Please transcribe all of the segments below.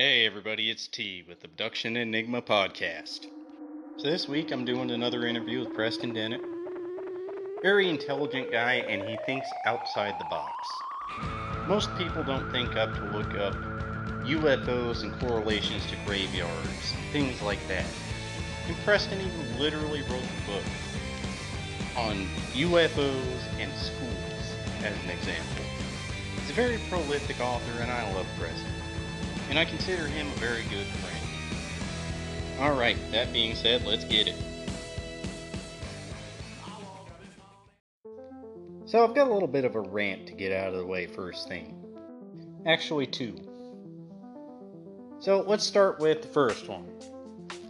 Hey everybody, it's T with Abduction Enigma Podcast. So this week I'm doing another interview with Preston Dennett. Very intelligent guy and he thinks outside the box. Most people don't think up to look up UFOs and correlations to graveyards, things like that. And Preston even literally wrote a book on UFOs and schools as an example. He's a very prolific author and I love Preston and I consider him a very good friend. Alright, that being said, let's get it. So I've got a little bit of a rant to get out of the way first thing. Actually, two. So let's start with the first one.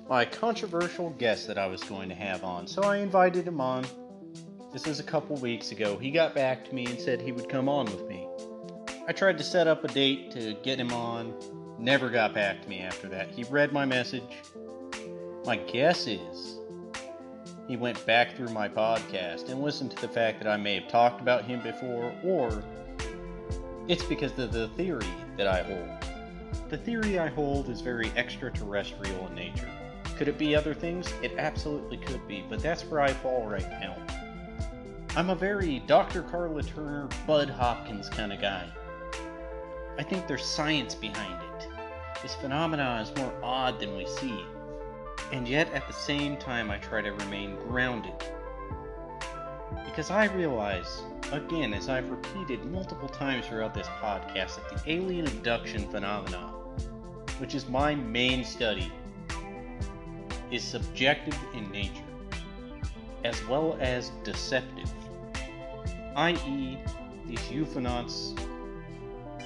My controversial guest that I was going to have on. So I invited him on. This was a couple weeks ago. He got back to me and said he would come on with me. I tried to set up a date to get him on, never got back to me after that. He read my message. My guess is he went back through my podcast and listened to the fact that I may have talked about him before, or it's because of the theory that I hold. The theory I hold is very extraterrestrial in nature. Could it be other things? It absolutely could be, but that's where I fall right now. I'm a very Dr. Karla Turner, Bud Hopkins kind of guy. I think there's science behind. This phenomena is more odd than we see. And yet, at the same time, I try to remain grounded. Because I realize, again, as I've repeated multiple times throughout this podcast, that the alien abduction phenomena, which is my main study, is subjective in nature, as well as deceptive. I.e., these ufonauts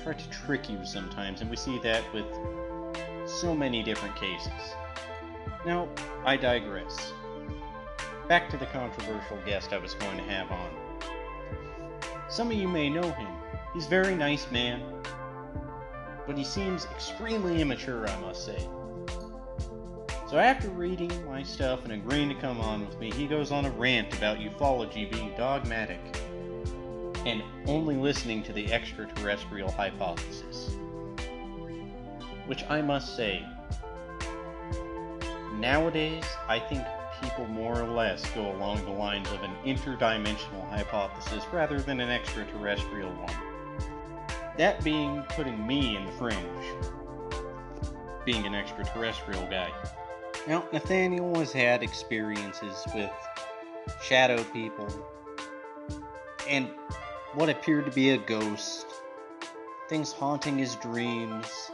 try to trick you sometimes, and we see that with so many different cases. Now, I digress. Back to the controversial guest I was going to have on. Some of you may know him. He's a very nice man, but he seems extremely immature, I must say. So after reading my stuff and agreeing to come on with me, he goes on a rant about ufology being dogmatic and only listening to the extraterrestrial hypothesis which I must say, nowadays, I think people more or less go along the lines of an interdimensional hypothesis rather than an extraterrestrial one. That being putting me in the fringe, being an extraterrestrial guy. Now, Nathaniel has had experiences with shadow people and what appeared to be a ghost, things haunting his dreams,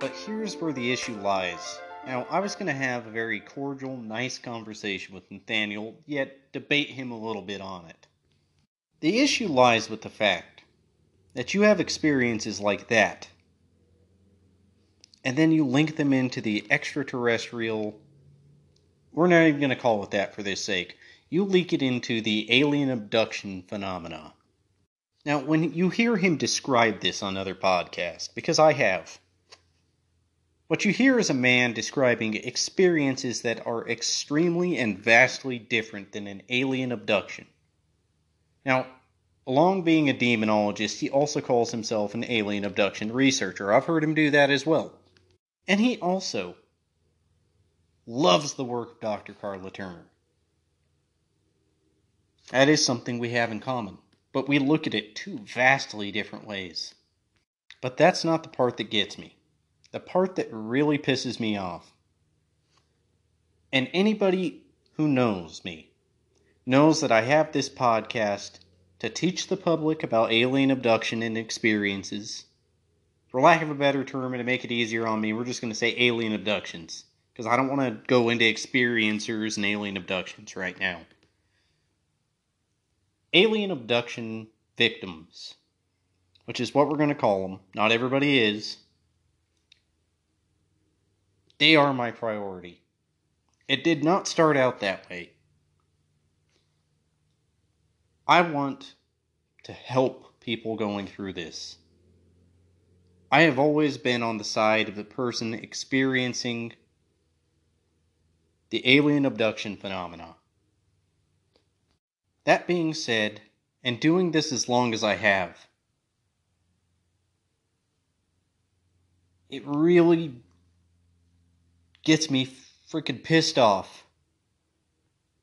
but here's where the issue lies. Now, I was going to have a very cordial, nice conversation with Nathaniel, yet debate him a little bit on it. The issue lies with the fact that you have experiences like that, and then you link them into the extraterrestrial. We're not even going to call it that for this sake. You link it into the alien abduction phenomena. Now, when you hear him describe this on other podcasts, because I have, what you hear is a man describing experiences that are extremely and vastly different than an alien abduction. Now, along being a demonologist, he also calls himself an alien abduction researcher. I've heard him do that as well. And he also loves the work of Dr. Karla Turner. That is something we have in common, but we look at it two vastly different ways. But that's not the part that gets me the part that really pisses me off. And anybody who knows me knows that I have this podcast to teach the public about alien abduction and experiences. For lack of a better term, and to make it easier on me, we're just going to say alien abductions. Because I don't want to go into experiencers and alien abductions right now. Alien abduction victims, which is what we're going to call them. Not everybody is. They are my priority. It did not start out that way. I want to help people going through this. I have always been on the side of the person experiencing the alien abduction phenomena. That being said, and doing this as long as I have, it really gets me freaking pissed off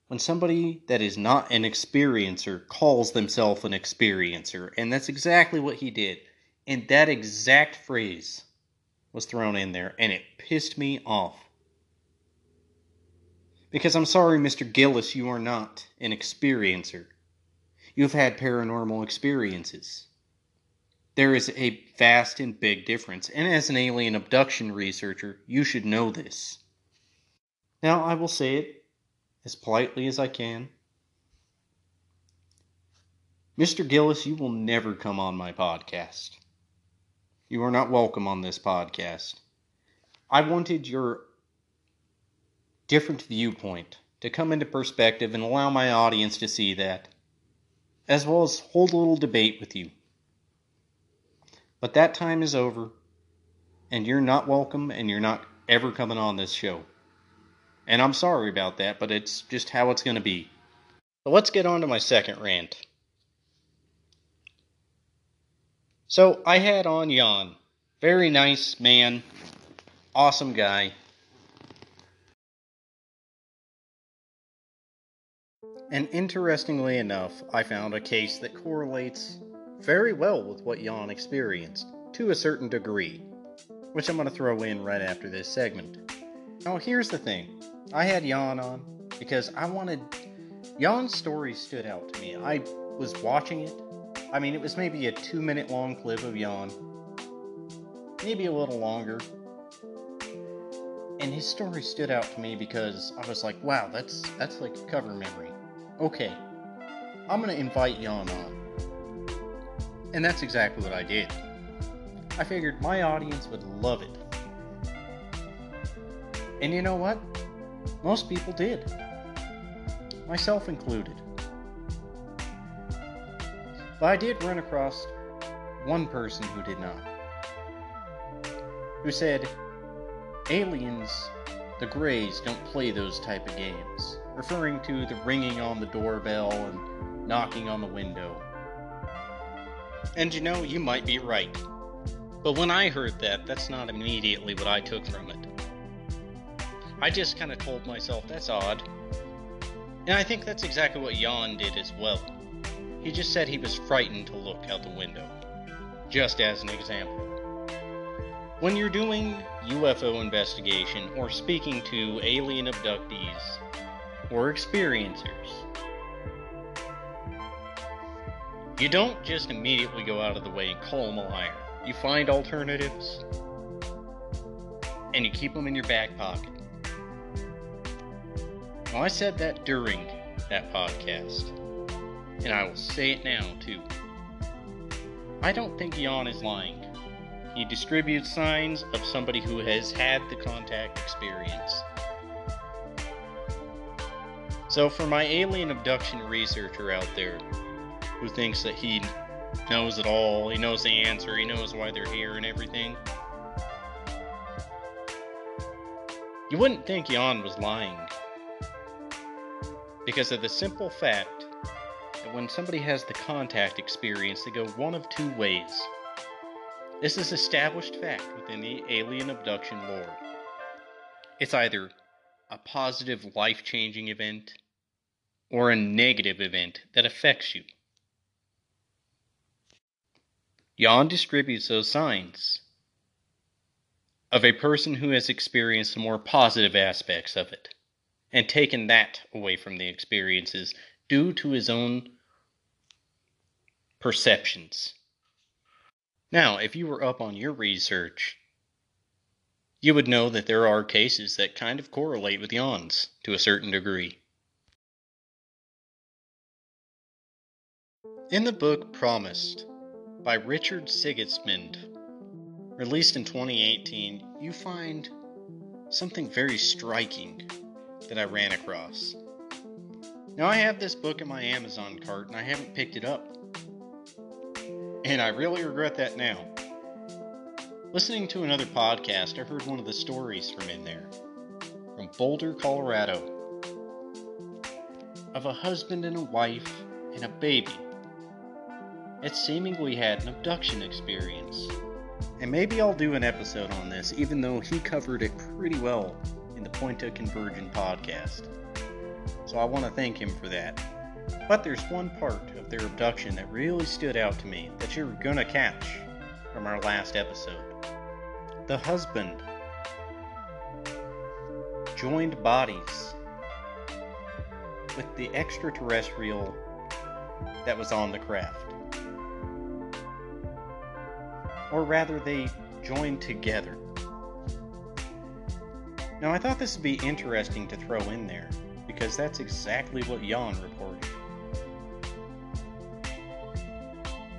when somebody that is not an experiencer calls themselves an experiencer. And that's exactly what he did. And that exact phrase was thrown in there, and it pissed me off. Because I'm sorry, Mr. Gillis, you are not an experiencer. You've had paranormal experiences. There is a vast and big difference, and as an alien abduction researcher, you should know this. Now, I will say it as politely as I can. Mr. Gillis, you will never come on my podcast. You are not welcome on this podcast. I wanted your different viewpoint to come into perspective and allow my audience to see that, as well as hold a little debate with you. But that time is over, and you're not welcome, and you're not ever coming on this show. And I'm sorry about that, but it's just how it's going to be. But let's get on to my second rant. So I had on Jan. Very nice man. Awesome guy. And interestingly enough, I found a case that correlates very well with what Jan experienced, to a certain degree, which I'm going to throw in right after this segment. Now, here's the thing I had Jan on because I wanted. Jan's story stood out to me. I was watching it I mean, it was maybe a two minute long clip of Jan, maybe a little longer. And his story stood out to me because I was like, wow, that's that's like a cover memory. Okay, I'm gonna invite Jan on. And that's exactly what I did. I figured my audience would love it. And you know what? Most people did. Myself included. But I did run across one person who did not. Who said, Aliens, the Greys, don't play those type of games, referring to the ringing on the doorbell and knocking on the window. And you know, you might be right. But when I heard that, that's not immediately what I took from it. I just kind of told myself, that's odd. And I think that's exactly what Jan did as well. He just said he was frightened to look out the window. Just as an example. When you're doing UFO investigation or speaking to alien abductees or experiencers, you don't just immediately go out of the way and call them a liar. You find alternatives and you keep them in your back pocket. Well, I said that during that podcast and I will say it now, too. I don't think Jan is lying. He distributes signs of somebody who has had the contact experience. So, for my alien abduction researcher out there who thinks that he knows it all, he knows the answer, he knows why they're here and everything, you wouldn't think Jan was lying. Because of the simple fact that when somebody has the contact experience, they go one of two ways. This is established fact within the alien abduction lore. It's either a positive life changing event or a negative event that affects you. Jan distributes those signs of a person who has experienced the more positive aspects of it and taken that away from the experiences due to his own perceptions. Now, if you were up on your research, you would know that there are cases that kind of correlate with Jan's to a certain degree. In the book Promised by Richard Sigismond, released in 2018, you find something very striking that I ran across. Now, I have this book in my Amazon cart and I haven't picked it up. And I really regret that now. Listening to another podcast, I heard one of the stories from in there, from Boulder, Colorado, of a husband and a wife and a baby that seemingly had an abduction experience. And maybe I'll do an episode on this, even though he covered it pretty well in the Point of Conversion podcast. So I want to thank him for that. But there's one part of their abduction that really stood out to me that you're gonna catch from our last episode. The husband joined bodies with the extraterrestrial that was on the craft. Or rather, they joined together. Now, I thought this would be interesting to throw in there, because that's exactly what Jan reported.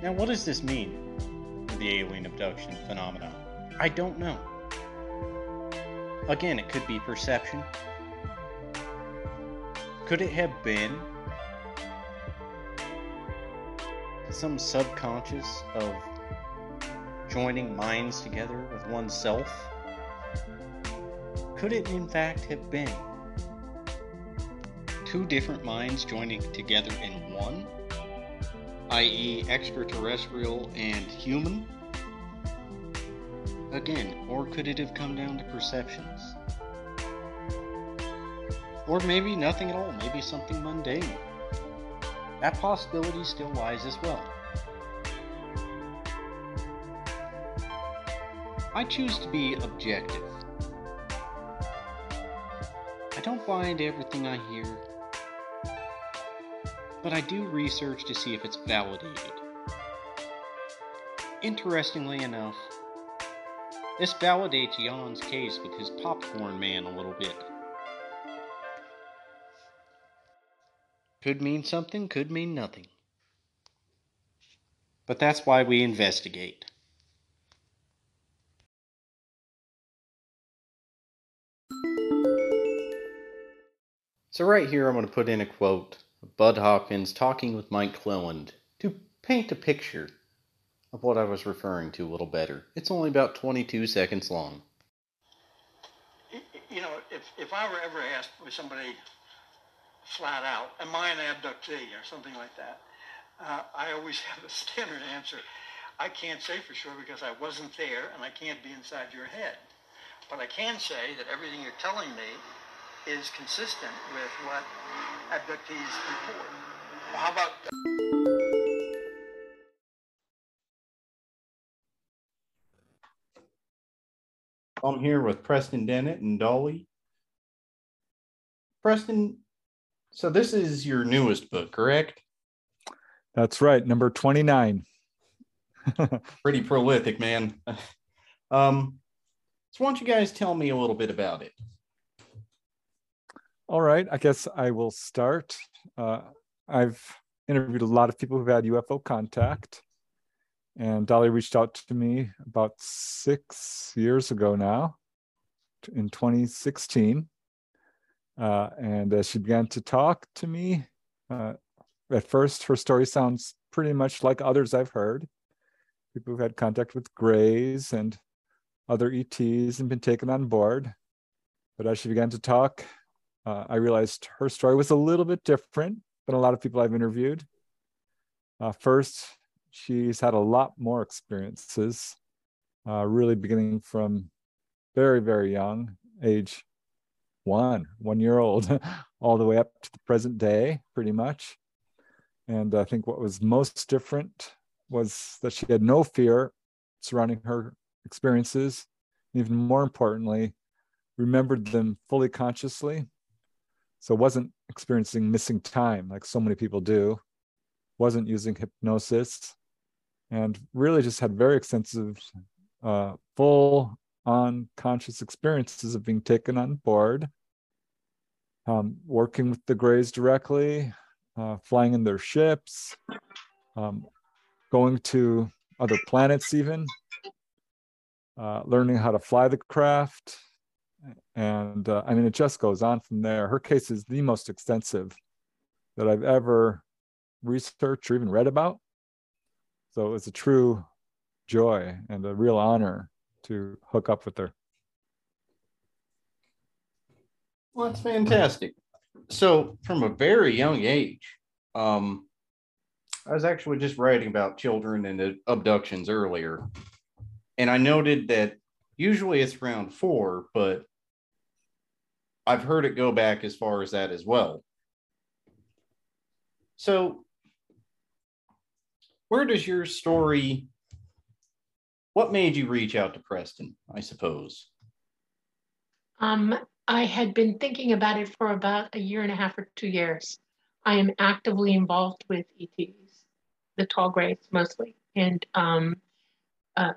Now, what does this mean for the alien abduction phenomenon? I don't know. Again, it could be perception. Could it have been some subconscious of joining minds together with oneself? Could it in fact have been two different minds joining together in one? i.e., extraterrestrial and human? Again, or could it have come down to perceptions? Or maybe nothing at all, maybe something mundane. That possibility still lies as well. I choose to be objective. I don't find everything I hear but I do research to see if it's validated. Interestingly enough, this validates Jan's case with his popcorn man a little bit. Could mean something, could mean nothing. But that's why we investigate. So, right here, I'm going to put in a quote of Bud Hopkins talking with Mike Clelland to paint a picture of what I was referring to a little better. It's only about 22 seconds long. You know, if, if I were ever asked by somebody flat out, am I an abductee or something like that, uh, I always have a standard answer. I can't say for sure because I wasn't there and I can't be inside your head. But I can say that everything you're telling me is consistent with what abductees report. Well, how about I'm here with Preston Dennett and Dolly. Preston, so this is your newest book, correct? That's right, number 29. Pretty prolific, man. Um, so why don't you guys tell me a little bit about it? All right, I guess I will start. Uh, I've interviewed a lot of people who've had UFO contact, and Dolly reached out to me about six years ago now, in 2016. Uh, and as she began to talk to me, uh, at first her story sounds pretty much like others I've heard. People who've had contact with Greys and other ETs and been taken on board. But as she began to talk, uh, I realized her story was a little bit different than a lot of people I've interviewed. Uh, first, she's had a lot more experiences, uh, really beginning from very, very young, age one, one year old, all the way up to the present day, pretty much. And I think what was most different was that she had no fear surrounding her experiences. And Even more importantly, remembered them fully consciously so wasn't experiencing missing time like so many people do, wasn't using hypnosis, and really just had very extensive, uh, full on conscious experiences of being taken on board, um, working with the Greys directly, uh, flying in their ships, um, going to other planets, even uh, learning how to fly the craft, and uh, I mean, it just goes on from there. Her case is the most extensive that I've ever researched or even read about. So it's a true joy and a real honor to hook up with her. Well, that's fantastic. So, from a very young age, um, I was actually just writing about children and abductions earlier. and I noted that usually it's around four, but I've heard it go back as far as that as well. So, where does your story? What made you reach out to Preston? I suppose. Um, I had been thinking about it for about a year and a half or two years. I am actively involved with ETs, the tall grays mostly, and um, uh,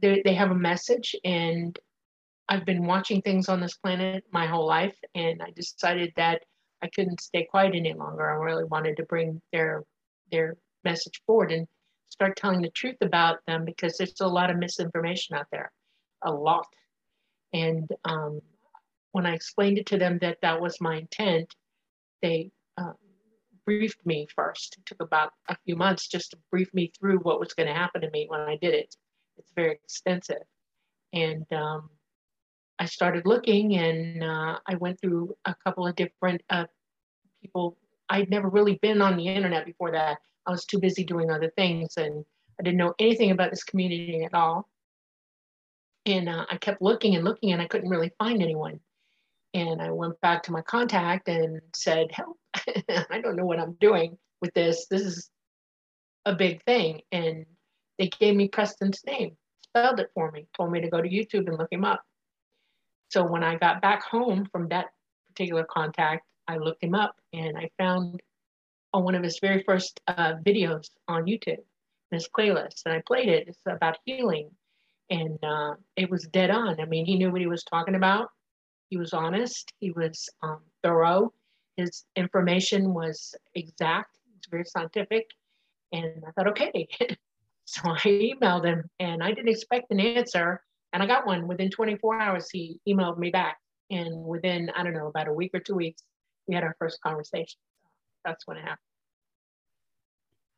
they, they have a message. And I've been watching things on this planet my whole life, and I decided that I couldn't stay quiet any longer. I really wanted to bring their their message forward and start telling the truth about them because there's a lot of misinformation out there, a lot. And um, when I explained it to them that that was my intent, they uh, briefed me first. It took about a few months just to brief me through what was going to happen to me when I did it. It's very extensive. And um, I started looking and uh, I went through a couple of different uh, people. I'd never really been on the internet before that. I was too busy doing other things and I didn't know anything about this community at all. And uh, I kept looking and looking and I couldn't really find anyone. And I went back to my contact and said, Help, I don't know what I'm doing with this. This is a big thing. And they gave me Preston's name, spelled it for me, told me to go to YouTube and look him up. So when I got back home from that particular contact, I looked him up and I found on one of his very first uh, videos on YouTube, his playlist, and I played it. It's about healing, and uh, it was dead on. I mean, he knew what he was talking about. He was honest. He was um, thorough. His information was exact. It's very scientific, and I thought, okay. so I emailed him, and I didn't expect an answer. And I got one within 24 hours. He emailed me back. And within, I don't know, about a week or two weeks, we had our first conversation. That's when it happened.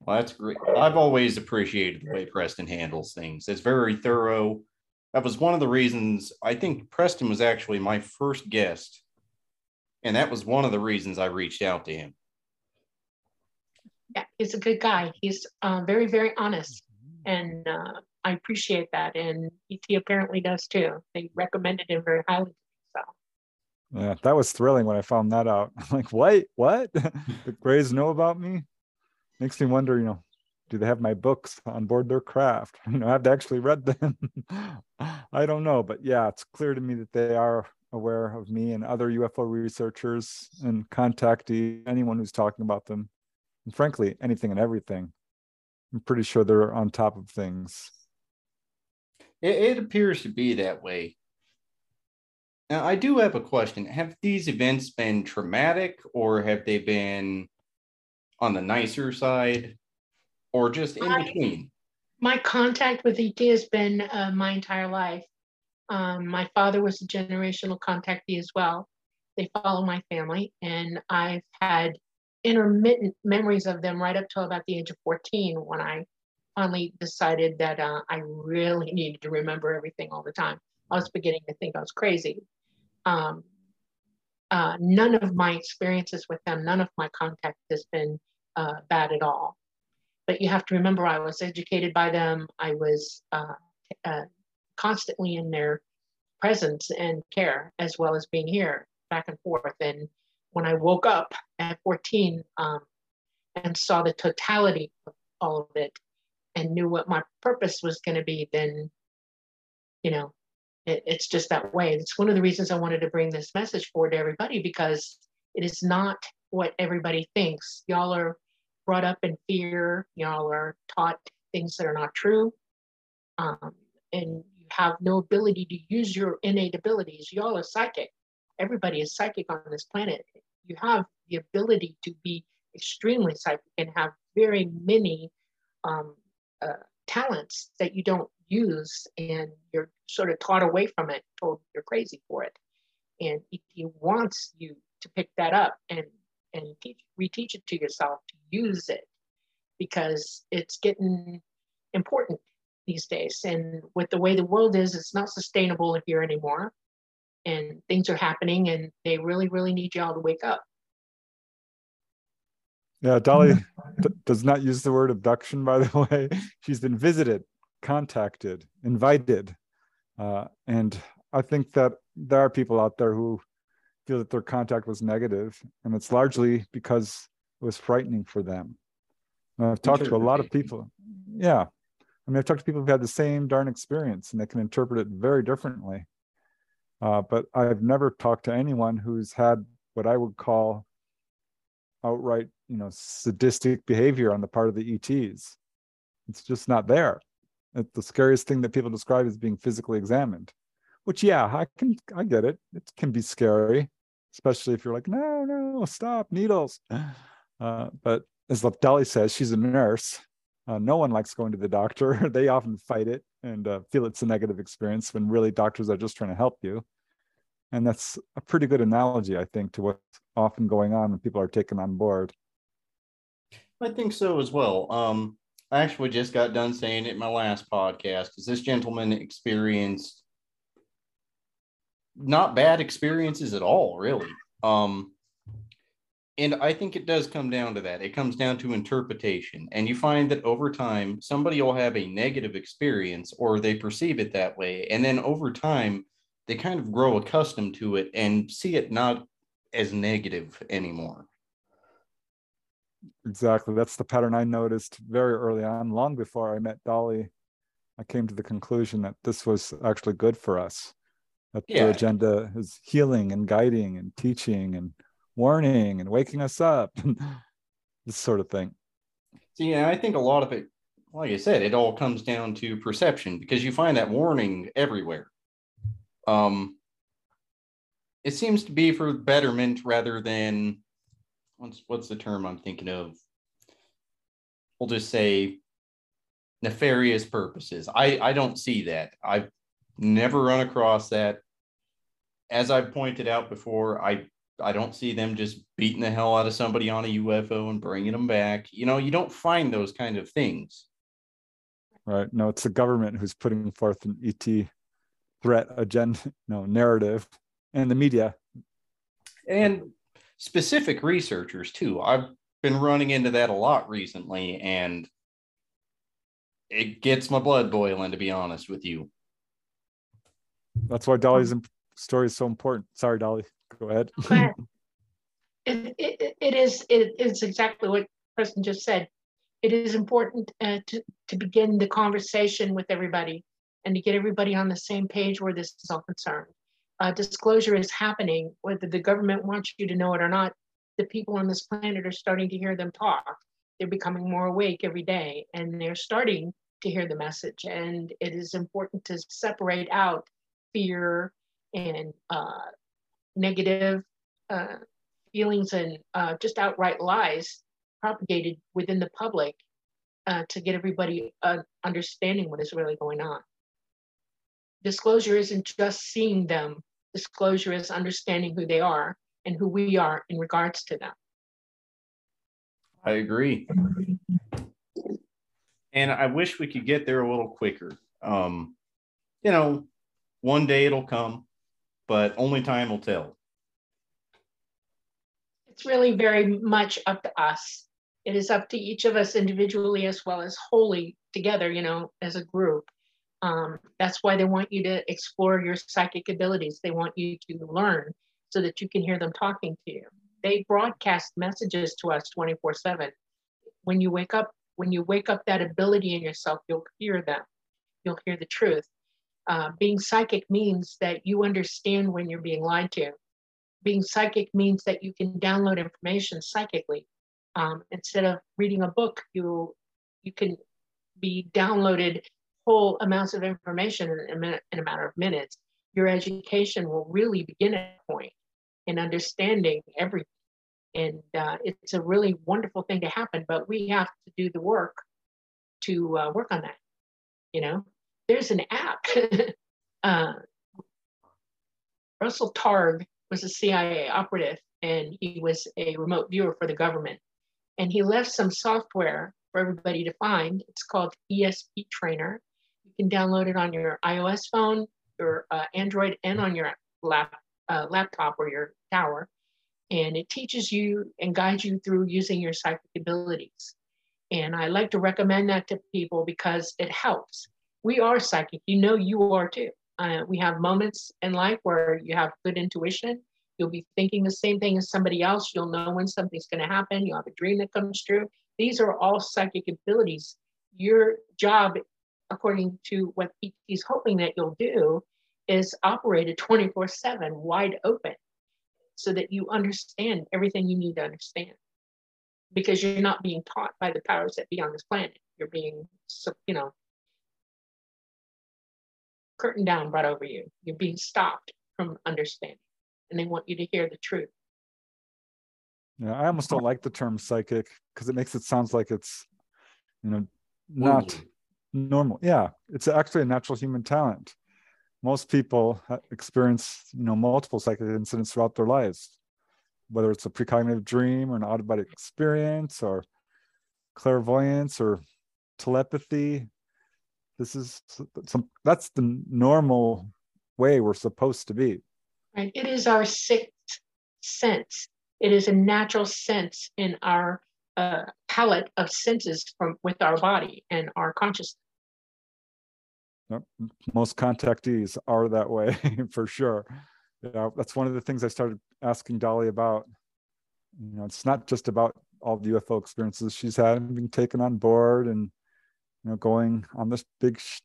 Well, that's great. I've always appreciated the way Preston handles things. It's very thorough. That was one of the reasons I think Preston was actually my first guest. And that was one of the reasons I reached out to him. Yeah, he's a good guy. He's uh, very, very honest. And uh, I appreciate that, and ET apparently does too. They recommended him very highly. So. Yeah, that was thrilling when I found that out. I'm like, wait, what? the Grays know about me? Makes me wonder, you know, do they have my books on board their craft? You know, I've actually read them. I don't know, but yeah, it's clear to me that they are aware of me and other UFO researchers and contact anyone who's talking about them. And frankly, anything and everything. I'm pretty sure they're on top of things. It, it appears to be that way. Now, I do have a question. Have these events been traumatic or have they been on the nicer side or just in I, between? My contact with ET has been uh, my entire life. Um, my father was a generational contactee as well. They follow my family, and I've had intermittent memories of them right up till about the age of 14 when I finally decided that uh, I really needed to remember everything all the time. I was beginning to think I was crazy. Um, uh, none of my experiences with them, none of my contact has been uh, bad at all. But you have to remember, I was educated by them. I was uh, uh, constantly in their presence and care, as well as being here back and forth. And when I woke up at 14 um, and saw the totality of all of it, and knew what my purpose was going to be, then, you know, it, it's just that way. It's one of the reasons I wanted to bring this message forward to everybody because it is not what everybody thinks. Y'all are brought up in fear, y'all are taught things that are not true, um, and you have no ability to use your innate abilities. Y'all are psychic. Everybody is psychic on this planet. You have the ability to be extremely psychic and have very many um, uh, talents that you don't use and you're sort of taught away from it, told you're crazy for it. And he wants you to pick that up and, and teach, reteach it to yourself to use it because it's getting important these days. And with the way the world is, it's not sustainable here anymore. And things are happening and they really, really need y'all to wake up. Yeah, Dolly d- does not use the word abduction, by the way. She's been visited contacted, invited. Uh, and I think that there are people out there who feel that their contact was negative, and it's largely because it was frightening for them. And I've talked to a lot of people. Yeah. I mean, I've talked to people who've had the same darn experience and they can interpret it very differently. Uh, but I've never talked to anyone who's had what I would call outright, you know, sadistic behavior on the part of the ETs. It's just not there. It's the scariest thing that people describe as being physically examined. Which, yeah, I can, I get it. It can be scary, especially if you're like, no, no, stop, needles. Uh, but as Dolly says, she's a nurse. Uh, no one likes going to the doctor. they often fight it and uh, feel it's a negative experience when really doctors are just trying to help you. And that's a pretty good analogy, I think, to what's often going on when people are taken on board. I think so as well. Um, I actually just got done saying it in my last podcast because this gentleman experienced not bad experiences at all, really. Um, and I think it does come down to that. It comes down to interpretation. And you find that over time, somebody will have a negative experience or they perceive it that way. And then over time, they kind of grow accustomed to it and see it not as negative anymore. Exactly. That's the pattern I noticed very early on, long before I met Dolly. I came to the conclusion that this was actually good for us. That yeah. the agenda is healing and guiding and teaching and warning and waking us up, this sort of thing. So, yeah, I think a lot of it, like I said, it all comes down to perception because you find that warning everywhere. Um, it seems to be for betterment rather than what's what's the term I'm thinking of? We'll just say nefarious purposes. I I don't see that. I've never run across that. As I've pointed out before, I I don't see them just beating the hell out of somebody on a UFO and bringing them back. You know, you don't find those kind of things. Right. No, it's the government who's putting forth an ET threat agenda, no narrative, and the media. And specific researchers too. I've been running into that a lot recently, and it gets my blood boiling, to be honest with you. That's why Dolly's story is so important. Sorry, Dolly. Go ahead. it, it, it is it is exactly what Preston just said. It is important uh, to, to begin the conversation with everybody and to get everybody on the same page where this is all concerned. Uh, disclosure is happening, whether the government wants you to know it or not. The people on this planet are starting to hear them talk. They're becoming more awake every day and they're starting to hear the message. And it is important to separate out fear and uh, negative uh, feelings and uh, just outright lies propagated within the public uh, to get everybody uh, understanding what is really going on. Disclosure isn't just seeing them, disclosure is understanding who they are and who we are in regards to them. I agree. And I wish we could get there a little quicker. Um, you know, one day it'll come but only time will tell. It's really very much up to us. It is up to each of us individually as well as wholly together, you know, as a group. Um, that's why they want you to explore your psychic abilities. They want you to learn so that you can hear them talking to you. They broadcast messages to us 24 7. When you wake up, when you wake up that ability in yourself, you'll hear them. You'll hear the truth. Uh, being psychic means that you understand when you're being lied to. Being psychic means that you can download information psychically. Um, instead of reading a book, you you can be downloaded whole amounts of information in a, minute, in a matter of minutes. Your education will really begin at a point in understanding everything. And uh, it's a really wonderful thing to happen, but we have to do the work to uh, work on that, you know? there's an app. uh, Russell Targ was a CIA operative and he was a remote viewer for the government. And he left some software for everybody to find. It's called ESP Trainer. Can download it on your iOS phone, your uh, Android, and on your lap, uh, laptop or your tower. And it teaches you and guides you through using your psychic abilities. And I like to recommend that to people because it helps we are psychic. You know, you are too. Uh, we have moments in life where you have good intuition. You'll be thinking the same thing as somebody else. You'll know when something's going to happen. You'll have a dream that comes true. These are all psychic abilities. Your job, according to what he's hoping that you'll do, is operated 24 7, wide open, so that you understand everything you need to understand. Because you're not being taught by the powers that be on this planet. You're being, you know, curtain down brought over you. You're being stopped from understanding, and they want you to hear the truth. Yeah, I almost don't like the term psychic because it makes it sounds like it's, you know, not normal. Yeah, it's actually a natural human talent. Most people experience, you know, multiple psychic incidents throughout their lives, whether it's a precognitive dream or an automatic experience or clairvoyance or telepathy this is some that's the normal way we're supposed to be right it is our sixth sense it is a natural sense in our palette of senses from with our body and our consciousness most contactees are that way for sure that's one of the things i started asking dolly about you know it's not just about all the ufo experiences she's had being taken on board and you know, going on this big sh-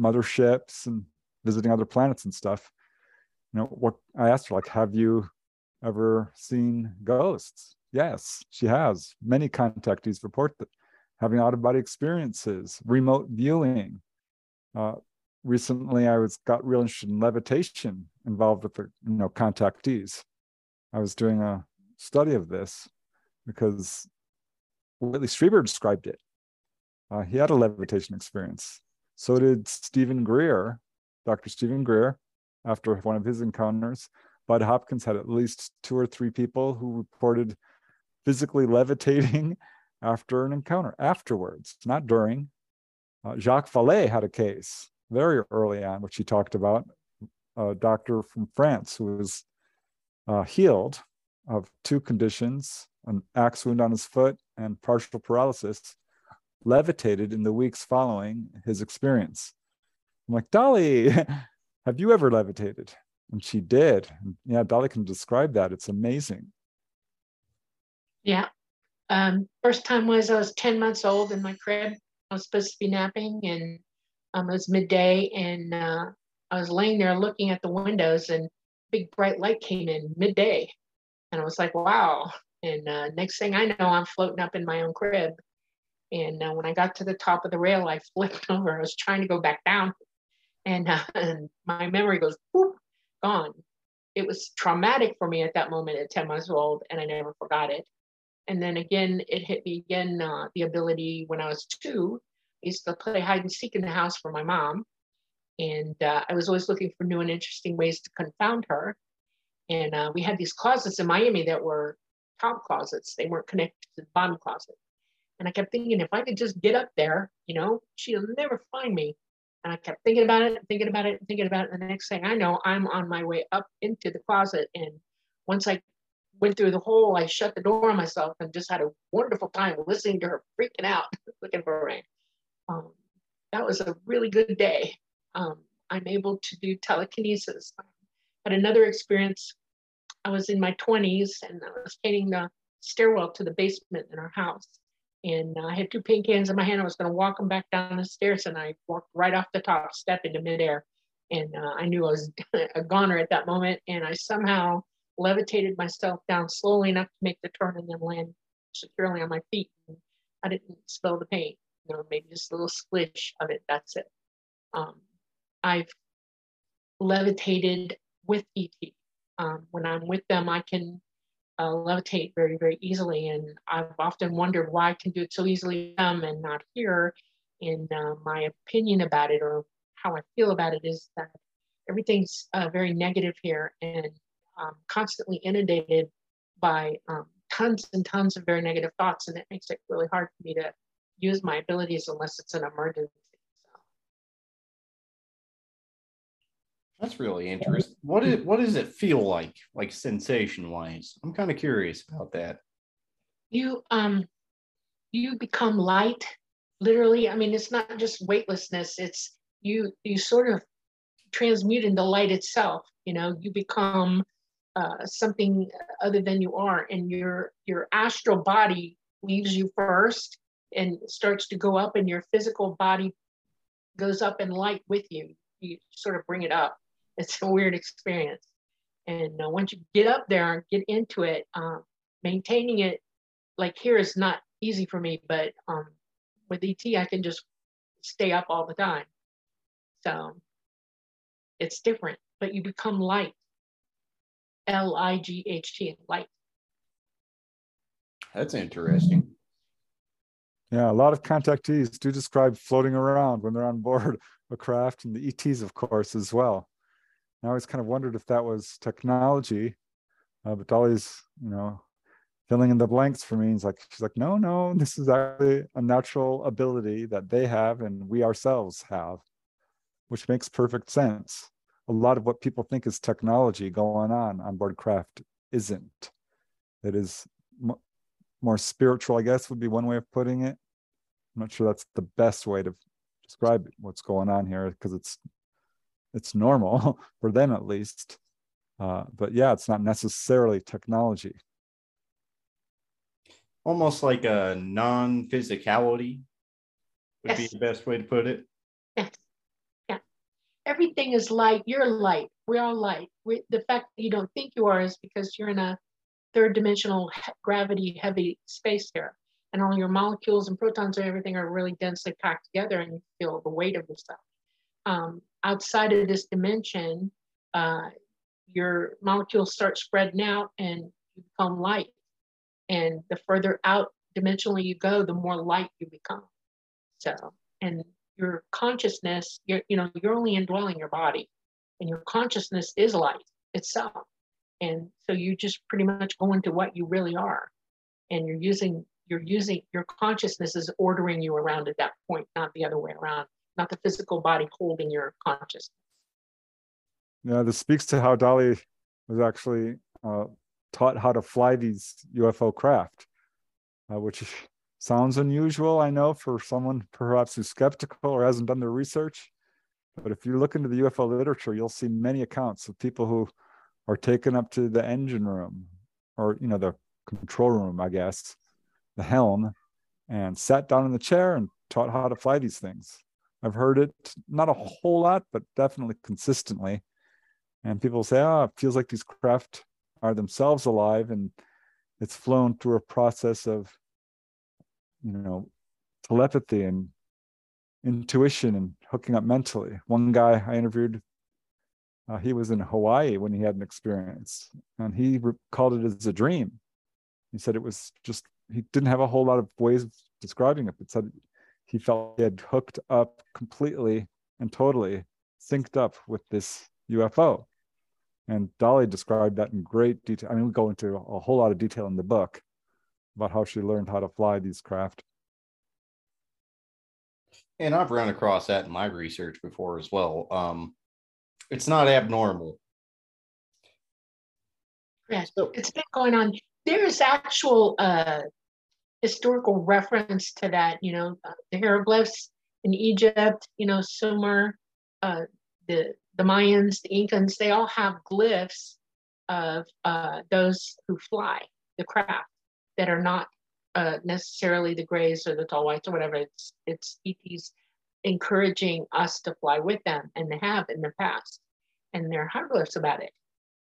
motherships and visiting other planets and stuff. You know, what I asked her, like, have you ever seen ghosts? Yes, she has. Many contactees report that having out of body experiences, remote viewing. Uh, recently, I was got real interested in levitation, involved with the you know contactees. I was doing a study of this because Whitley Strieber described it uh, he had a levitation experience. So did Stephen Greer, Dr. Stephen Greer, after one of his encounters. Bud Hopkins had at least two or three people who reported physically levitating after an encounter, afterwards, not during. Uh, Jacques Vallée had a case very early on, which he talked about, a doctor from France who was uh, healed of two conditions an axe wound on his foot and partial paralysis levitated in the weeks following his experience. I'm like, Dolly, have you ever levitated? And she did. Yeah, Dolly can describe that. It's amazing. Yeah. Um, first time was I was 10 months old in my crib. I was supposed to be napping and um, it was midday and uh, I was laying there looking at the windows and big bright light came in midday. And I was like, wow. And uh, next thing I know, I'm floating up in my own crib. And uh, when I got to the top of the rail, I flipped over. I was trying to go back down, and, uh, and my memory goes whoop, gone. It was traumatic for me at that moment at 10 months old, and I never forgot it. And then again, it hit me again uh, the ability when I was two. I used to play hide and seek in the house for my mom. And uh, I was always looking for new and interesting ways to confound her. And uh, we had these closets in Miami that were top closets, they weren't connected to the bottom closet. And I kept thinking, if I could just get up there, you know, she'll never find me. And I kept thinking about it, thinking about it, thinking about it. And the next thing I know, I'm on my way up into the closet. And once I went through the hole, I shut the door on myself and just had a wonderful time listening to her freaking out, looking for rain. Um, that was a really good day. Um, I'm able to do telekinesis. But another experience, I was in my 20s and I was painting the stairwell to the basement in our house and I had two paint cans in my hand. I was going to walk them back down the stairs, and I walked right off the top step into midair. And uh, I knew I was a goner at that moment, and I somehow levitated myself down slowly enough to make the turn and then land securely on my feet. And I didn't spill the paint, you know, maybe just a little splish of it. That's it. Um, I've levitated with ET. Um, when I'm with them, I can uh, levitate very, very easily. And I've often wondered why I can do it so easily them and not here. And uh, my opinion about it or how I feel about it is that everything's uh, very negative here and um, constantly inundated by um, tons and tons of very negative thoughts. And it makes it really hard for me to use my abilities unless it's an emergency. So. That's really interesting. What is what does it feel like, like sensation wise? I'm kind of curious about that. You um you become light, literally. I mean, it's not just weightlessness, it's you you sort of transmute into light itself. You know, you become uh, something other than you are, and your your astral body leaves you first and starts to go up, and your physical body goes up in light with you. You sort of bring it up. It's a weird experience. And uh, once you get up there and get into it, um, maintaining it like here is not easy for me, but um, with ET, I can just stay up all the time. So it's different, but you become light. L I G H T, light. That's interesting. Yeah, a lot of contactees do describe floating around when they're on board a craft, and the ETs, of course, as well. I always kind of wondered if that was technology, uh, but Dolly's, you know, filling in the blanks for me. He's like, she's like, no, no, this is actually a natural ability that they have and we ourselves have, which makes perfect sense. A lot of what people think is technology going on on board craft isn't. It is m- more spiritual, I guess, would be one way of putting it. I'm not sure that's the best way to describe what's going on here because it's it's normal for them at least. Uh, but yeah, it's not necessarily technology almost like a non-physicality would yes. be the best way to put it. Yes. Everything is light. You're light. We're all light. we the fact that you don't think you are is because you're in a third dimensional gravity heavy space here. And all your molecules and protons and everything are really densely packed together and you feel the weight of the stuff. Um, outside of this dimension, uh, your molecules start spreading out and you become light. And the further out dimensionally you go, the more light you become. So, and your consciousness, you're, you know, you're only indwelling your body, and your consciousness is light itself. And so you just pretty much go into what you really are. And you're using, you're using, your consciousness is ordering you around at that point, not the other way around, not the physical body holding your consciousness. Yeah, this speaks to how Dolly was actually uh, taught how to fly these UFO craft, uh, which sounds unusual, I know, for someone perhaps who's skeptical or hasn't done their research. But if you look into the UFO literature, you'll see many accounts of people who are taken up to the engine room or, you know, the control room, I guess, the helm, and sat down in the chair and taught how to fly these things. I've heard it not a whole lot, but definitely consistently. And people say, oh, it feels like these craft are themselves alive and it's flown through a process of you know telepathy and intuition and hooking up mentally. One guy i interviewed uh, he was in hawaii when he had an experience and he re- called it as a dream. He said it was just he didn't have a whole lot of ways of describing it but said he felt he had hooked up completely and totally synced up with this ufo and Dolly described that in great detail. I mean, we go into a whole lot of detail in the book about how she learned how to fly these craft. And I've run across that in my research before as well. Um, it's not abnormal. Yeah, so, it's been going on. There's actual uh, historical reference to that. You know, uh, the hieroglyphs in Egypt. You know, Sumer, uh, the the Mayans, the Incans, they all have glyphs of uh, those who fly the craft that are not uh, necessarily the grays or the tall whites or whatever. It's it's ETs encouraging us to fly with them, and they have in the past, and there are hieroglyphs about it.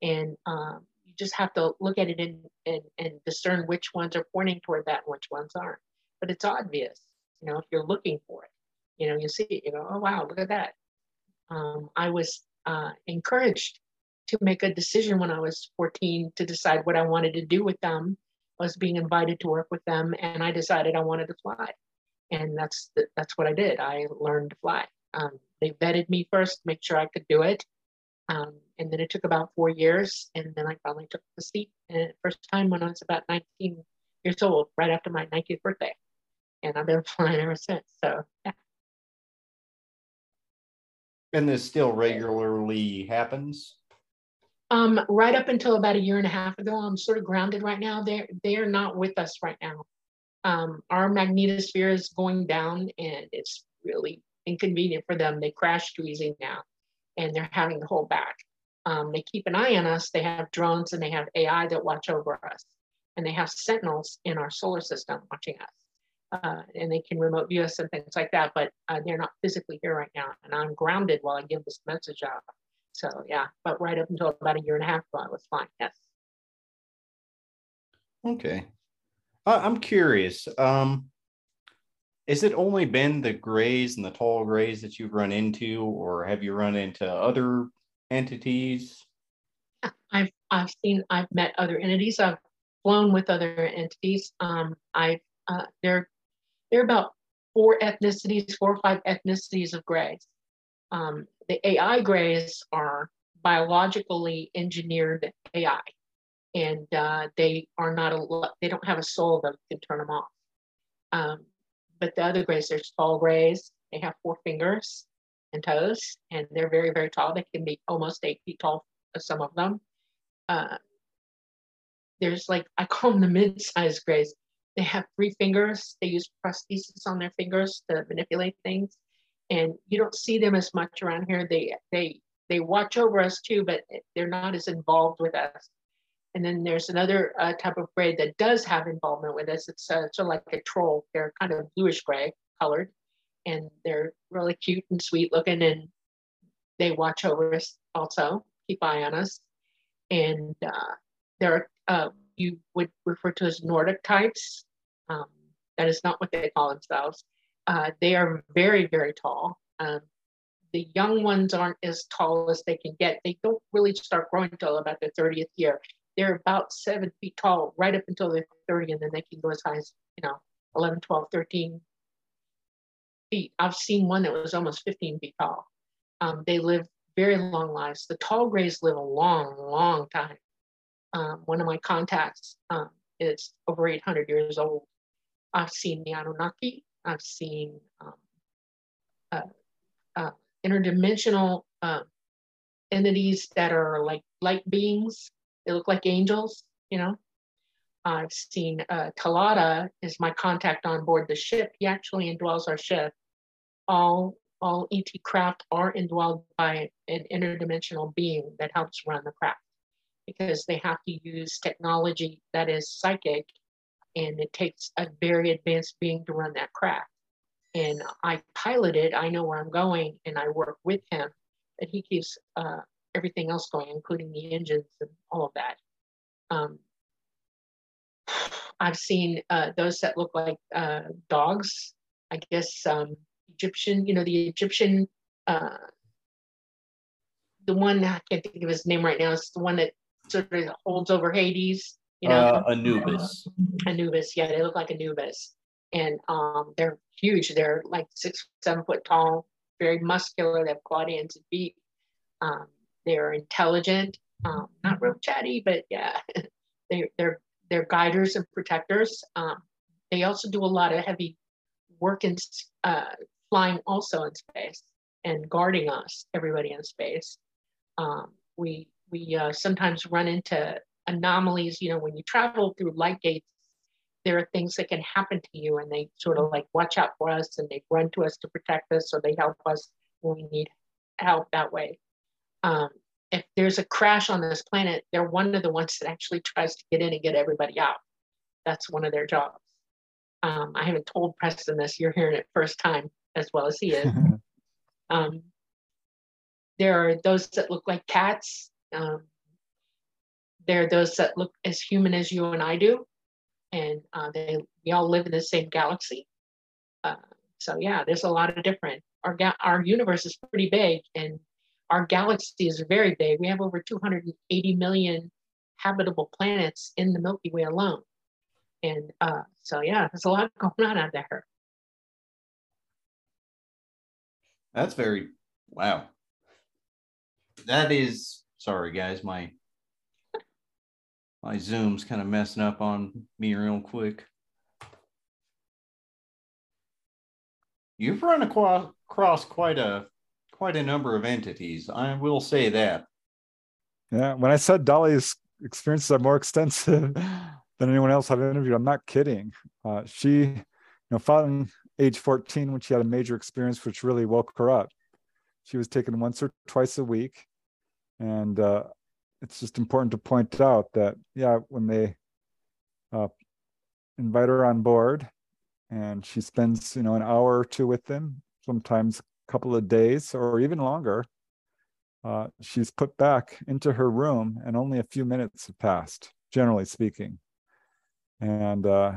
And um, you just have to look at it and, and, and discern which ones are pointing toward that and which ones aren't. But it's obvious, you know, if you're looking for it, you know, you see it, you go, oh wow, look at that um, I was uh, encouraged to make a decision when I was 14 to decide what I wanted to do with them. Was being invited to work with them, and I decided I wanted to fly, and that's the, that's what I did. I learned to fly. Um, they vetted me first, make sure I could do it, um, and then it took about four years, and then I finally took the seat. And first time when I was about 19 years old, right after my 90th birthday, and I've been flying ever since. So yeah. And this still regularly happens? Um, right up until about a year and a half ago, I'm sort of grounded right now. They're they are not with us right now. Um, our magnetosphere is going down, and it's really inconvenient for them. They crash easy now, and they're having to hold back. Um, they keep an eye on us. They have drones and they have AI that watch over us, and they have sentinels in our solar system watching us. Uh, and they can remote view us and things like that, but uh, they're not physically here right now. And I'm grounded while I give this message out. So yeah, but right up until about a year and a half ago, I was fine. Yes. Okay. Uh, I'm curious. Um, is it only been the grays and the tall grays that you've run into, or have you run into other entities? I've I've seen I've met other entities. I've flown with other entities. Um, I uh, there there are about four ethnicities, four or five ethnicities of grays. Um, the AI grays are biologically engineered AI, and uh, they are not a they don't have a soul that can turn them off. Um, but the other grays, there's tall grays. They have four fingers and toes, and they're very very tall. They can be almost eight feet tall. Some of them. Uh, there's like I call them the mid-sized grays. They have three fingers. They use prosthesis on their fingers to manipulate things, and you don't see them as much around here. They they they watch over us too, but they're not as involved with us. And then there's another uh, type of gray that does have involvement with us. It's uh, sort of like a troll. They're kind of bluish gray colored, and they're really cute and sweet looking, and they watch over us also, keep eye on us. And uh, there are uh, you would refer to as Nordic types. Um, that is not what they call themselves. Uh, they are very, very tall. Um, the young ones aren't as tall as they can get. They don't really start growing until about their 30th year. They're about seven feet tall right up until they're 30, and then they can go as high as, you know, 11, 12, 13 feet. I've seen one that was almost 15 feet tall. Um, they live very long lives. The tall grays live a long, long time. Um, one of my contacts um, is over 800 years old. I've seen the Anunnaki. I've seen um, uh, uh, interdimensional uh, entities that are like light beings. They look like angels, you know. I've seen uh, Talata is my contact on board the ship. He actually indwells our ship. All all ET craft are indwelled by an interdimensional being that helps run the craft because they have to use technology that is psychic and it takes a very advanced being to run that craft. And I pilot it, I know where I'm going, and I work with him, but he keeps uh, everything else going, including the engines and all of that. Um, I've seen uh, those that look like uh, dogs. I guess um, Egyptian, you know, the Egyptian, uh, the one I can't think of his name right now. It's the one that sort of holds over Hades. You know, uh, Anubis. Anubis. Yeah, they look like Anubis, and um, they're huge. They're like six, seven foot tall, very muscular. They have clawed hands and feet. Um, they're intelligent, um, not real chatty, but yeah, they, are they're they're guiders and protectors. Um, they also do a lot of heavy work in uh, flying, also in space, and guarding us, everybody in space. Um, we we uh, sometimes run into anomalies. You know, when you travel through light gates, there are things that can happen to you, and they sort of like watch out for us, and they run to us to protect us, or they help us when we need help that way. Um, if there's a crash on this planet, they're one of the ones that actually tries to get in and get everybody out. That's one of their jobs. Um, I haven't told Preston this. You're hearing it first time as well as he is. um, there are those that look like cats. Um, there are those that look as human as you and I do, and uh, they we all live in the same galaxy. Uh, so yeah, there's a lot of different. Our ga- our universe is pretty big, and our galaxy is very big. We have over 280 million habitable planets in the Milky Way alone, and uh, so yeah, there's a lot going on out there. That's very wow. That is sorry guys, my my zoom's kind of messing up on me real quick. You've run across, quite a quite a number of entities. I will say that. Yeah, when I said Dolly's experiences are more extensive than anyone else I've interviewed, I'm not kidding. Uh, she, you know, following age 14 when she had a major experience which really woke her up. She was taken once or twice a week. And uh, it's just important to point out that, yeah, when they uh, invite her on board and she spends, you know, an hour or two with them, sometimes a couple of days or even longer, uh, she's put back into her room and only a few minutes have passed, generally speaking. And uh,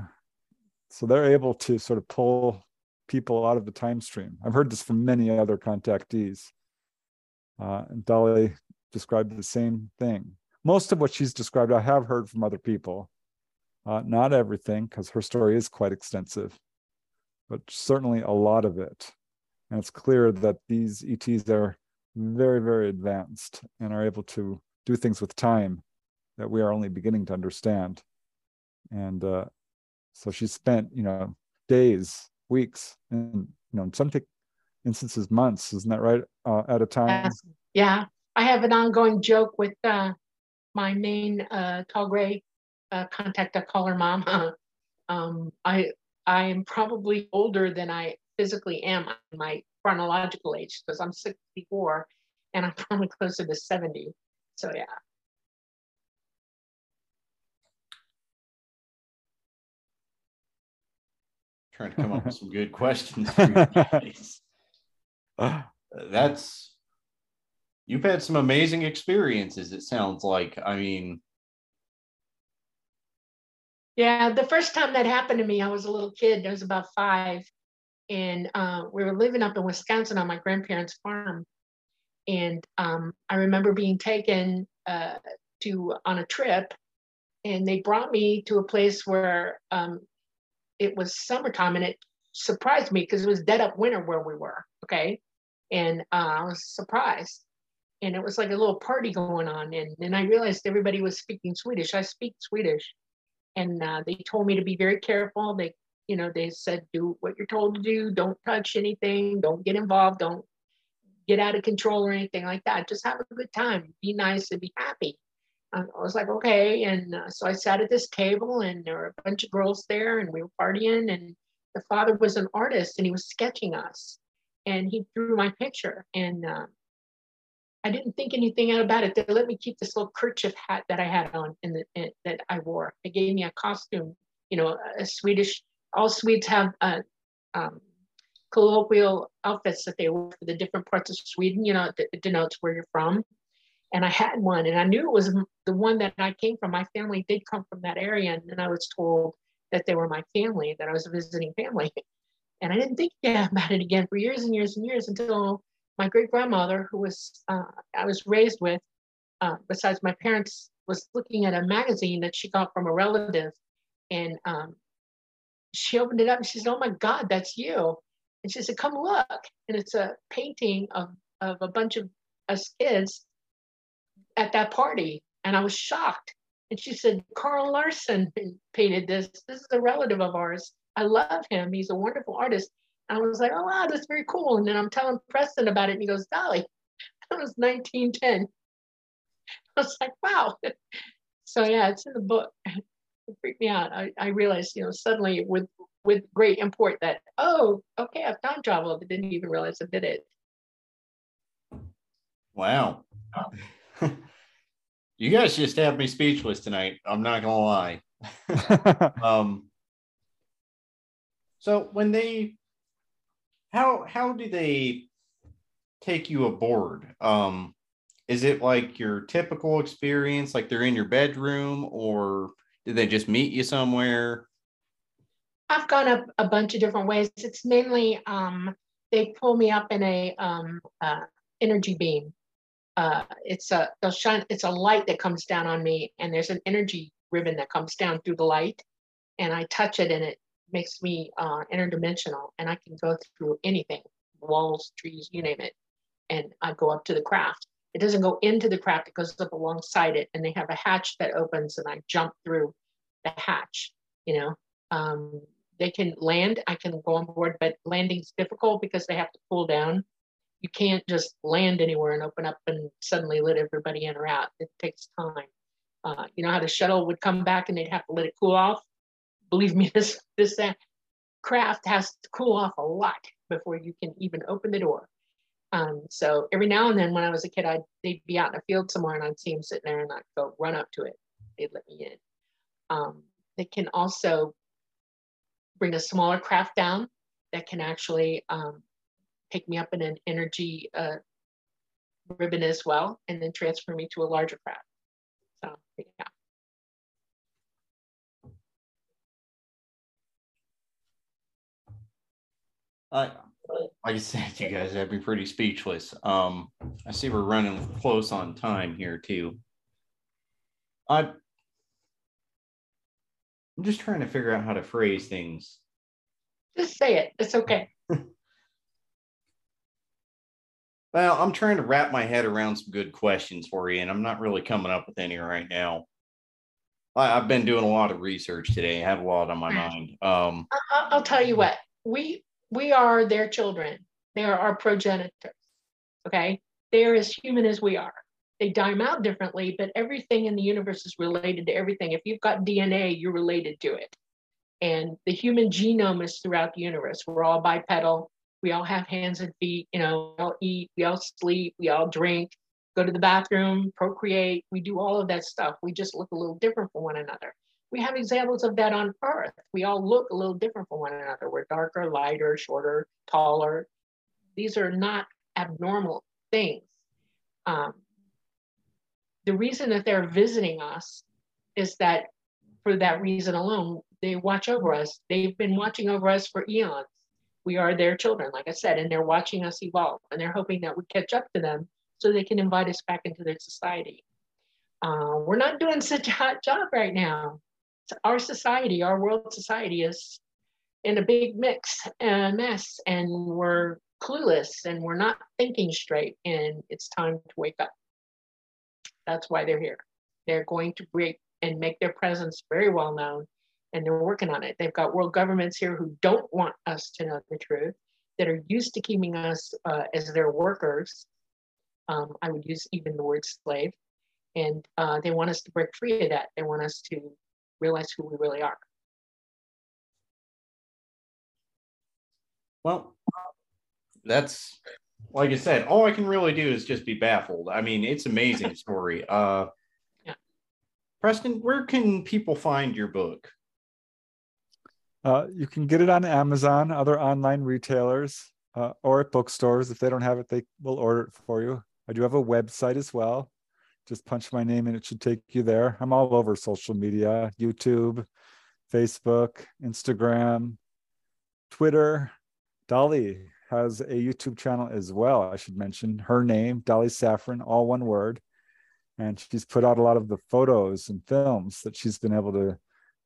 so they're able to sort of pull people out of the time stream. I've heard this from many other contactees. Uh, and Dolly described the same thing. Most of what she's described, I have heard from other people. Uh, not everything, because her story is quite extensive, but certainly a lot of it. And it's clear that these ETs are very, very advanced and are able to do things with time that we are only beginning to understand. And uh, so she spent, you know, days, weeks, and you know, in some instances, months. Isn't that right? Uh, at a time. Yeah, I have an ongoing joke with uh, my main uh, tall gray uh, contact. I call her mom. um, I I am probably older than I physically am my chronological age because I'm 64 and I'm probably closer to 70. So yeah. Trying to come up with some good questions for you guys. That's you've had some amazing experiences, it sounds like. I mean, yeah, the first time that happened to me, I was a little kid. I was about five and uh, we were living up in Wisconsin on my grandparents' farm. And um, I remember being taken uh, to on a trip, and they brought me to a place where um, it was summertime, and it surprised me because it was dead up winter where we were. Okay, and uh, I was surprised, and it was like a little party going on, and then I realized everybody was speaking Swedish. I speak Swedish, and uh, they told me to be very careful. They you know, they said, do what you're told to do. Don't touch anything. Don't get involved. Don't get out of control or anything like that. Just have a good time. Be nice and be happy. I was like, okay. And uh, so I sat at this table and there were a bunch of girls there and we were partying. And the father was an artist and he was sketching us. And he drew my picture. And uh, I didn't think anything about it. They let me keep this little kerchief hat that I had on and that I wore. They gave me a costume, you know, a Swedish all Swedes have uh, um, colloquial outfits that they wear for the different parts of Sweden. You know, it denotes where you're from. And I had one, and I knew it was the one that I came from. My family did come from that area, and then I was told that they were my family, that I was a visiting family. And I didn't think yeah, about it again for years and years and years until my great grandmother, who was uh, I was raised with, uh, besides my parents, was looking at a magazine that she got from a relative, and um, she opened it up and she said, Oh my God, that's you. And she said, Come look. And it's a painting of, of a bunch of us kids at that party. And I was shocked. And she said, Carl Larsson painted this. This is a relative of ours. I love him. He's a wonderful artist. And I was like, Oh, wow, that's very cool. And then I'm telling Preston about it. And he goes, Dolly, that was 1910. I was like, Wow. So, yeah, it's in the book it freaked me out. I, I realized, you know, suddenly with with great import that, oh, okay, I've time traveled. I didn't even realize I did it. Wow. you guys just have me speechless tonight. I'm not gonna lie. um so when they how how do they take you aboard? Um is it like your typical experience like they're in your bedroom or did they just meet you somewhere? I've gone up a bunch of different ways. It's mainly um, they pull me up in a um, uh, energy beam. Uh, it's a they'll shine. It's a light that comes down on me, and there's an energy ribbon that comes down through the light, and I touch it, and it makes me uh, interdimensional, and I can go through anything, walls, trees, you name it, and I go up to the craft. It doesn't go into the craft, it goes up alongside it. And they have a hatch that opens and I jump through the hatch, you know. Um, they can land, I can go on board, but landing's difficult because they have to cool down. You can't just land anywhere and open up and suddenly let everybody in or out. It takes time. Uh, you know how the shuttle would come back and they'd have to let it cool off? Believe me, this this craft has to cool off a lot before you can even open the door. Um, so every now and then when I was a kid, I'd they'd be out in a field somewhere and I'd see them sitting there and I'd go run up to it. They'd let me in. Um, they can also bring a smaller craft down that can actually um, pick me up in an energy uh, ribbon as well and then transfer me to a larger craft. So yeah. I, like I said, you guys have me pretty speechless. Um, I see we're running close on time here too. I, I'm just trying to figure out how to phrase things. Just say it. It's okay. well, I'm trying to wrap my head around some good questions for you, and I'm not really coming up with any right now. I, have been doing a lot of research today. I have a lot on my mind. Um, I'll, I'll tell you what. We we are their children. They are our progenitors. Okay. They are as human as we are. They dime out differently, but everything in the universe is related to everything. If you've got DNA, you're related to it. And the human genome is throughout the universe. We're all bipedal. We all have hands and feet. You know, we all eat, we all sleep, we all drink, go to the bathroom, procreate. We do all of that stuff. We just look a little different from one another we have examples of that on earth. We all look a little different from one another. We're darker, lighter, shorter, taller. These are not abnormal things. Um, the reason that they're visiting us is that for that reason alone, they watch over us. They've been watching over us for eons. We are their children, like I said, and they're watching us evolve and they're hoping that we catch up to them so they can invite us back into their society. Uh, we're not doing such a hot job right now our society, our world society is in a big mix and mess, and we're clueless and we're not thinking straight, and it's time to wake up. That's why they're here. They're going to break and make their presence very well known, and they're working on it. They've got world governments here who don't want us to know the truth, that are used to keeping us uh, as their workers. Um, I would use even the word slave. And uh, they want us to break free of that. They want us to realize who we really are. Well, that's like I said, all I can really do is just be baffled. I mean, it's amazing story. Uh yeah. Preston, where can people find your book? Uh, you can get it on Amazon, other online retailers, uh, or at bookstores. If they don't have it, they will order it for you. I do have a website as well, just punch my name and it should take you there. I'm all over social media YouTube, Facebook, Instagram, Twitter. Dolly has a YouTube channel as well. I should mention her name, Dolly Safran, all one word. And she's put out a lot of the photos and films that she's been able to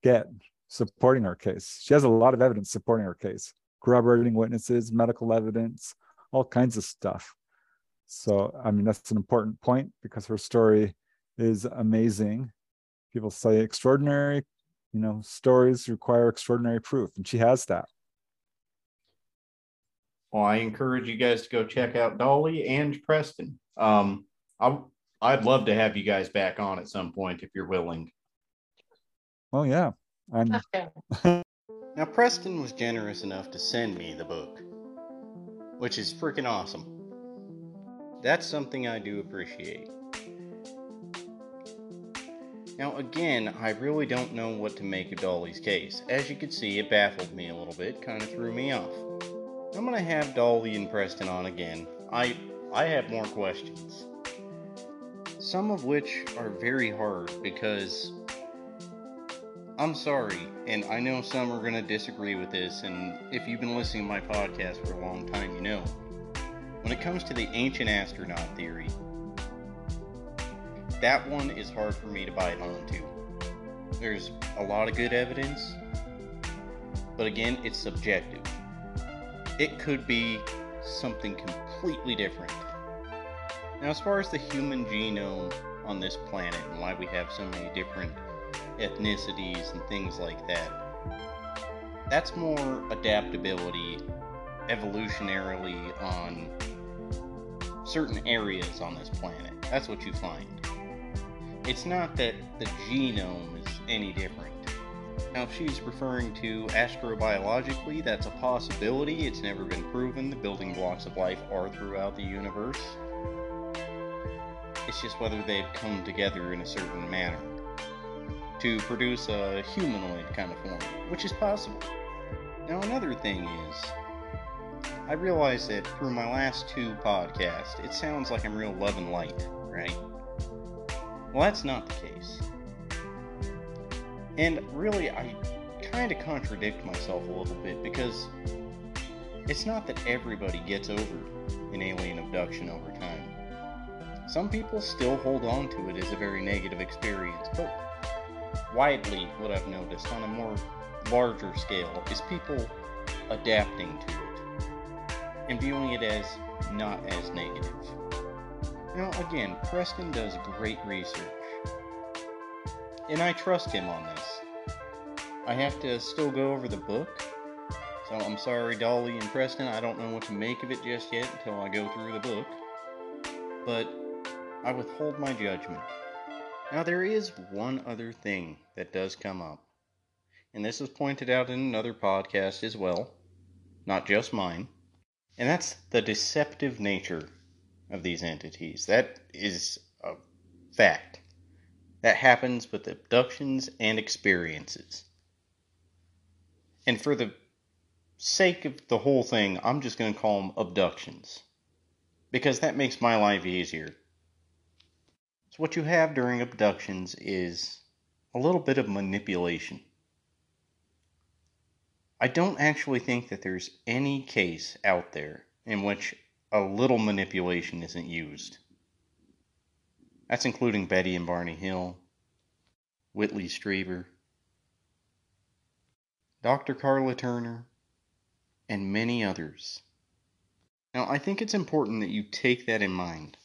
get supporting her case. She has a lot of evidence supporting her case, corroborating witnesses, medical evidence, all kinds of stuff. So, I mean, that's an important point because her story is amazing. People say extraordinary, you know, stories require extraordinary proof, and she has that. Well, I encourage you guys to go check out Dolly and Preston. Um, I, I'd love to have you guys back on at some point if you're willing. Well, yeah. I'm... now, Preston was generous enough to send me the book, which is freaking awesome. That's something I do appreciate. Now, again, I really don't know what to make of Dolly's case. As you can see, it baffled me a little bit, kind of threw me off. I'm gonna have Dolly and Preston on again. I I have more questions. Some of which are very hard because I'm sorry, and I know some are gonna disagree with this, and if you've been listening to my podcast for a long time, you know. When it comes to the ancient astronaut theory, that one is hard for me to bite onto. There's a lot of good evidence, but again, it's subjective. It could be something completely different. Now, as far as the human genome on this planet and why we have so many different ethnicities and things like that, that's more adaptability evolutionarily on certain areas on this planet. That's what you find. It's not that the genome is any different. Now, if she's referring to astrobiologically, that's a possibility. It's never been proven. The building blocks of life are throughout the universe. It's just whether they've come together in a certain manner to produce a humanoid kind of form, which is possible. Now, another thing is, I realize that through my last two podcasts, it sounds like I'm real love and light, right? Well, that's not the case. And really, I kind of contradict myself a little bit because it's not that everybody gets over an alien abduction over time. Some people still hold on to it as a very negative experience, but widely, what I've noticed on a more larger scale is people adapting to it and viewing it as not as negative. Now, again, Preston does great research, and I trust him on this. I have to still go over the book, so I'm sorry, Dolly and Preston, I don't know what to make of it just yet until I go through the book, but I withhold my judgment. Now, there is one other thing that does come up, and this was pointed out in another podcast as well, not just mine, and that's the deceptive nature of these entities. That is a fact. That happens with abductions and experiences. And for the sake of the whole thing, I'm just going to call them abductions. Because that makes my life easier. So, what you have during abductions is a little bit of manipulation. I don't actually think that there's any case out there in which a little manipulation isn't used. That's including Betty and Barney Hill, Whitley Strieber, Dr. Karla Turner, and many others. Now, I think it's important that you take that in mind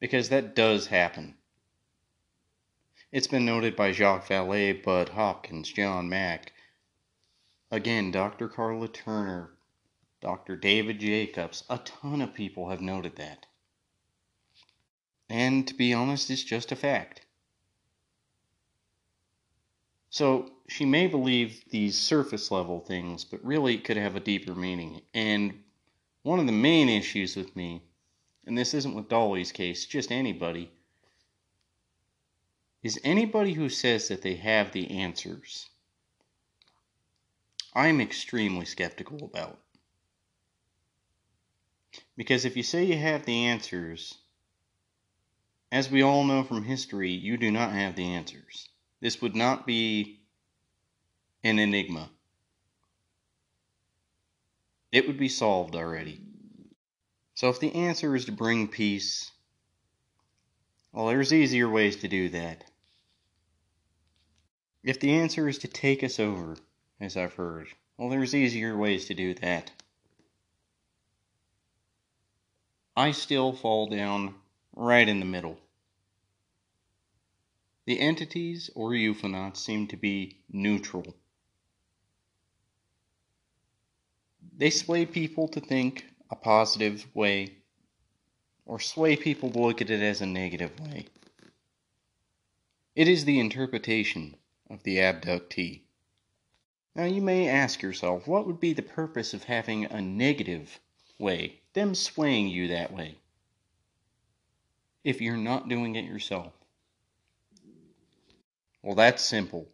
because that does happen. It's been noted by Jacques Vallée, Bud Hopkins, John Mack, again, Dr. Karla Turner, Dr. David Jacobs, a ton of people have noted that. And to be honest, it's just a fact. So she may believe these surface level things, but really it could have a deeper meaning. And one of the main issues with me, and this isn't with Dolly's case, just anybody, is anybody who says that they have the answers. I'm extremely skeptical about. Because if you say you have the answers, as we all know from history, you do not have the answers. This would not be an enigma. It would be solved already. So if the answer is to bring peace, well, there's easier ways to do that. If the answer is to take us over, as I've heard, well, there's easier ways to do that. I still fall down right in the middle. The entities or ufonauts seem to be neutral. They sway people to think a positive way or sway people to look at it as a negative way. It is the interpretation of the abductee. Now you may ask yourself, what would be the purpose of having a negative way, them swaying you that way, if you're not doing it yourself? Well, that's simple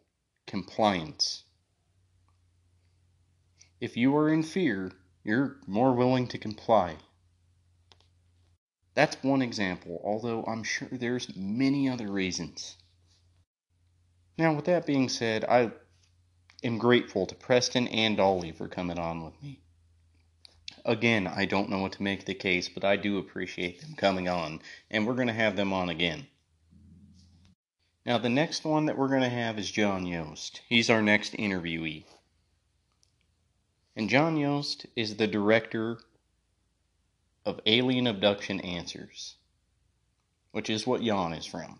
compliance. If you are in fear, you're more willing to comply. That's one example, although I'm sure there's many other reasons. Now, with that being said, I am grateful to Preston and Dolly for coming on with me. Again, I don't know what to make the case, but I do appreciate them coming on, and we're going to have them on again. Now, the next one that we're going to have is John Yost. He's our next interviewee. And John Yost is the director of Alien Abduction Answers, which is what Jan is from.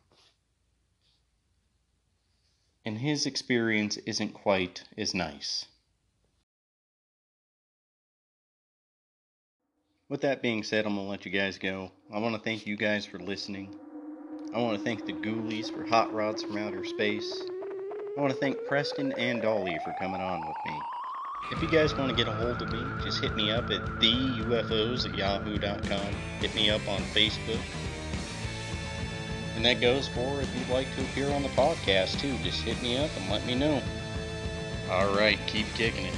And his experience isn't quite as nice. With that being said, I'm going to let you guys go. I want to thank you guys for listening. I want to thank the Ghoulies for Hot Rods from Outer Space. I want to thank Preston and Dolly for coming on with me. If you guys want to get a hold of me, just hit me up at theufos at yahoo.com. Hit me up on Facebook. And that goes for if you'd like to appear on the podcast too. Just hit me up and let me know. Alright, keep kicking it.